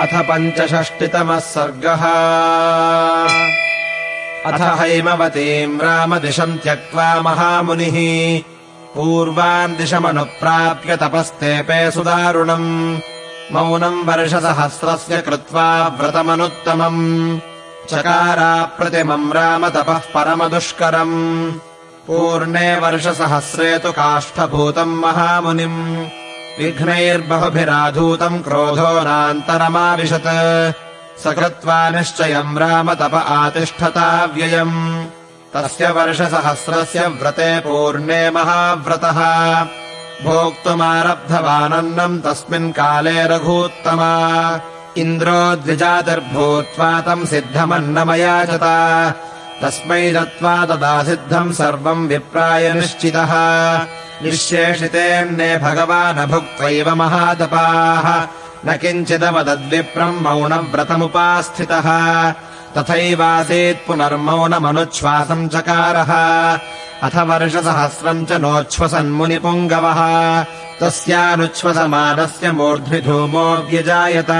अथ पञ्चषष्टितमः सर्गः। अथ हैमवतीम् रामदिशम् त्यक्त्वा महामुनिः। पूर्वान् दिशमनुप्राप्य तपस्तेपे सुदारुणम्। मौनम् वर्षसहस्रस्य कृत्वा व्रतमनुत्तमम्। चकाराप्रतिमम् राम तपः परमदुष्करम्। पूर्णे वर्षसहस्रे तु काष्ठभूतम् महामुनिम् विघ्नैर्बहुभिराधूतम् क्रोधो नान्तरमाविशत्। कृत्वा निश्चयम् राम तप आतिष्ठता व्ययम्। तस्य वर्षसहस्रस्य व्रते पूर्णे महाव्रतः। भोक्तुमारब्धवानन्नम् तस्मिन् काले रघूत्तमा। इन्द्रो द्विजातिर्भूत्वा तम् सिद्धमन्नमयाचत तस्मै दत्त्वा तदा सिद्धम् सर्वम् विप्राय निश्चितः निःशेषितेऽन्ये भगवानभुक्त्वैव महातपाः न किञ्चिदवदद्विप्रम् मौनव्रतमुपास्थितः। तथैवासीत् पुनर्मौनमनुच्छ्वासम् चकारः अथ वर्षसहस्रम् च नोच्छ्वसन्मुनिपुङ्गवः। तस्यानुच्छ्वसमानस्य मूर्ध्नि धूमोऽव्यजायत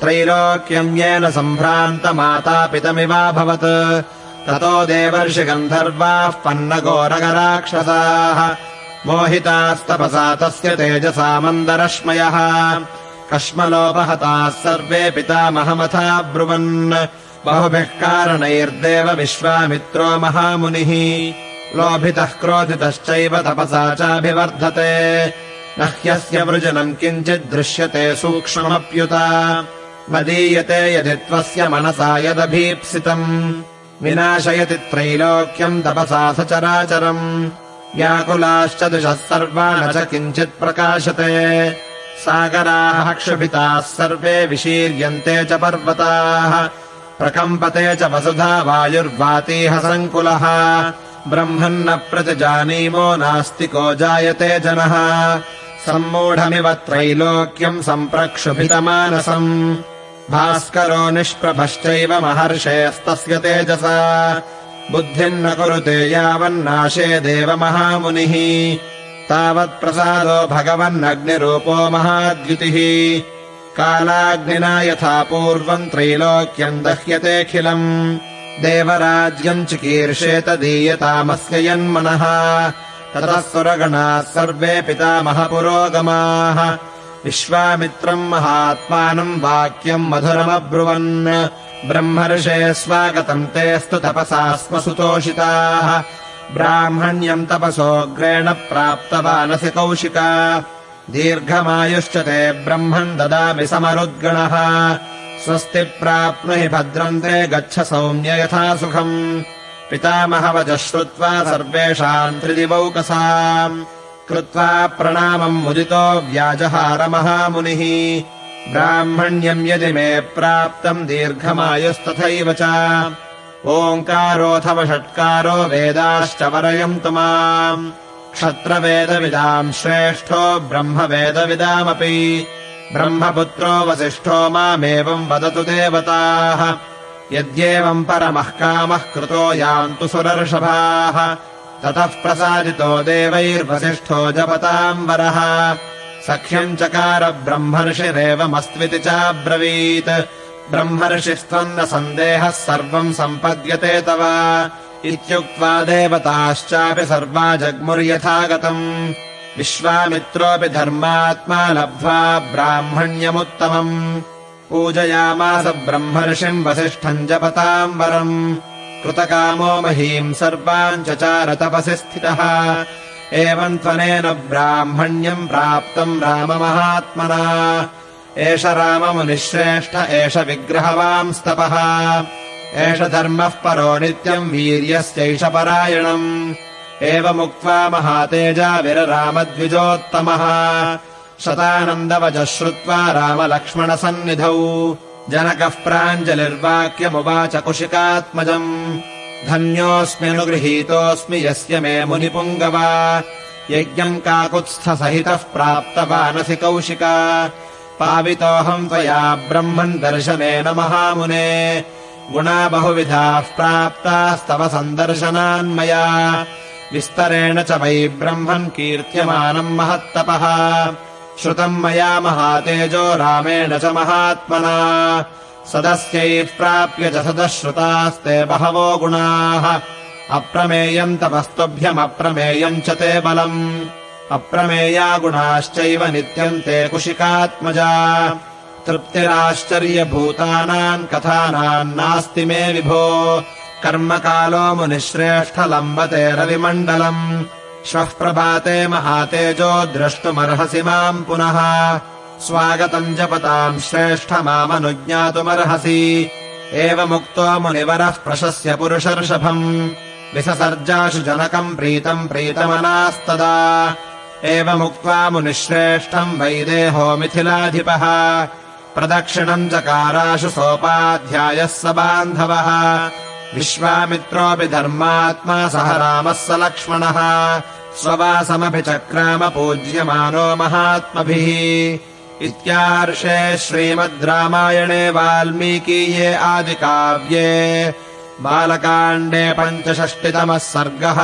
त्रैलोक्यम् येन सम्भ्रान्तमातापितमिवाभवत्। ततो देवर्षिगन्धर्वाः पन्नगोरगराक्षसाः मोहितास्तपसा तस्य तेजसा मन्दरश्मयः कश्मलोपहताः सर्वे पितामहमथा ब्रुवन्। बहुभिः कारणैर्देव विश्वामित्रो महामुनिः। लोभितः क्रोधितश्चैव तपसा चाभिवर्धते। न ह्यस्य वृजनम् किञ्चिद्दृश्यते सूक्ष्ममप्युत। मदीयते यदि त्वस्य मनसा यदभीप्सितम्। विनाशयति त्रैलोक्यम् तपसा सचराचरम् व्याकुलाश्च दिशः सर्वा न च किञ्चित् प्रकाशते। सागराः क्षुभिताः सर्वे विशीर्यन्ते च पर्वताः। प्रकम्पते च वसुधा वायुर्वातीह सङ्कुलः। ब्रह्मन्न प्रतिजानीमो नास्तिको जायते जनः। सम्मूढमिव त्रैलोक्यम् सम्प्रक्षुभितमानसम्। भास्करो निष्प्रभश्चैव महर्षेस्तस्य तेजसा बुद्धिम् न कुरुते यावन्नाशे देव महामुनिः तावत्प्रसादो भगवन्नग्निरूपो महाद्युतिः। कालाग्निना यथा पूर्वम् त्रैलोक्यम् दह्यतेऽखिलम् देवराज्यम् चिकीर्षेत दीयतामस्य यन्मनः। ततः सुरगणाः सर्वे पितामहपुरोगमाः विश्वामित्रम् महात्मानम् वाक्यम् मधुरमब्रुवन् ब्रह्मर्षे स्वागतम् तेऽस्तु तपसा स्म सुतोषिताः ब्राह्मण्यम् तपसोऽग्रेण प्राप्तवानसि कौशिका। दीर्घमायुश्च ते ब्रह्मम् ददामि समरुद्गणः। स्वस्ति प्राप्नुहि भद्रम् ते गच्छ सौम्य यथा सुखम्। पितामहवचः श्रुत्वा सर्वेषाम् त्रिदिवौकसाम्। कृत्वा प्रणामम् मुदितो व्याजहारमहामुनिः ब्राह्मण्यम् यदि मे प्राप्तम् दीर्घमायुस्तथैव च। ओङ्कारोऽथवा षट्कारो वेदाश्च वरयन्तु माम्। क्षत्रवेदविदाम् श्रेष्ठो ब्रह्मवेदविदामपि। ब्रह्मपुत्रो वसिष्ठो मामेवम् वदतु देवताः। यद्येवम् परमः कामः कृतो यान्तु सुरर्षभाः। ततः प्रसादितो देवैर्वसिष्ठो जपताम् वरः सख्यम् चकार ब्रह्मर्षिरेवमस्त्विति चाब्रवीत्। ब्रह्मर्षिस्त्वम् न सन्देहः सर्वम् सम्पद्यते तव। इत्युक्त्वा देवताश्चापि सर्वा जग्मुर्यथागतम्। विश्वामित्रोऽपि धर्मात्मा लब्ध्वा ब्राह्मण्यमुत्तमम्। पूजयामास ब्रह्मर्षिम् वसिष्ठम् जपताम् वरम् कृतकामो महीम् सर्वाम् चचार तपसि स्थितः एवम् त्वनेन ब्राह्मण्यम् प्राप्तम् राममहात्मना। एष राममुनिश्रेष्ठ एष विग्रहवांस्तपः। एष धर्मः परो नित्यम् वीर्यस्यैष परायणम्। एवमुक्त्वा महातेजा विररामद्विजोत्तमः। शतानन्दवचः श्रुत्वा रामलक्ष्मणसन्निधौ। जनकः प्राञ्जलिर्वाक्यमुवाच कुशिकात्मजम् धन्योऽस्म्यनुगृहीतोऽस्मि यस्य मे मुनिपुङ्गवा। यज्ञम् काकुत्स्थसहितः प्राप्तवानसि कौशिका पावितोऽहम् त्वया ब्रह्मन् दर्शनेन महामुने गुणा बहुविधाः प्राप्तास्तव सन्दर्शनान्मया। विस्तरेण च वै ब्रह्मन् कीर्त्यमानम् महत्तपः। श्रुतम् मया महातेजो रामेण च महात्मना सदस्यैः प्राप्य च सदः श्रुतास्ते बहवो गुणाः। अप्रमेयम् तपस्तुभ्यमप्रमेयम् च ते बलम्। अप्रमेया गुणाश्चैव नित्यम् ते कुशिकात्मजा। तृप्तिराश्चर्यभूतानाम् कथानाम् नास्ति मे विभो। कर्मकालो मुनिश्रेष्ठलम्बते रविमण्डलम्। श्वः प्रभाते महातेजो द्रष्टुमर्हसि माम् पुनः स्वागतम् जपताम् श्रेष्ठ मामनुज्ञातुमर्हसि एवमुक्तो मुनिवरः प्रशस्य पुरुषर्षभम्। विससर्जाशु जनकम् प्रीतम् प्रीतमनास्तदा। एवमुक्त्वा मुनिश्रेष्ठम् वैदेहो मिथिलाधिपः। प्रदक्षिणम् चकाराशु सोपाध्यायः स बान्धवः। विश्वामित्रोऽपि धर्मात्मा सह रामः स लक्ष्मणः। स्ववासमपि चक्राम पूज्यमानो महात्मभिः इत्यार्षे श्रीमद् रामायणे वाल्मीकीये आदिकाव्ये बालकाण्डे पञ्चषष्टितमः सर्गः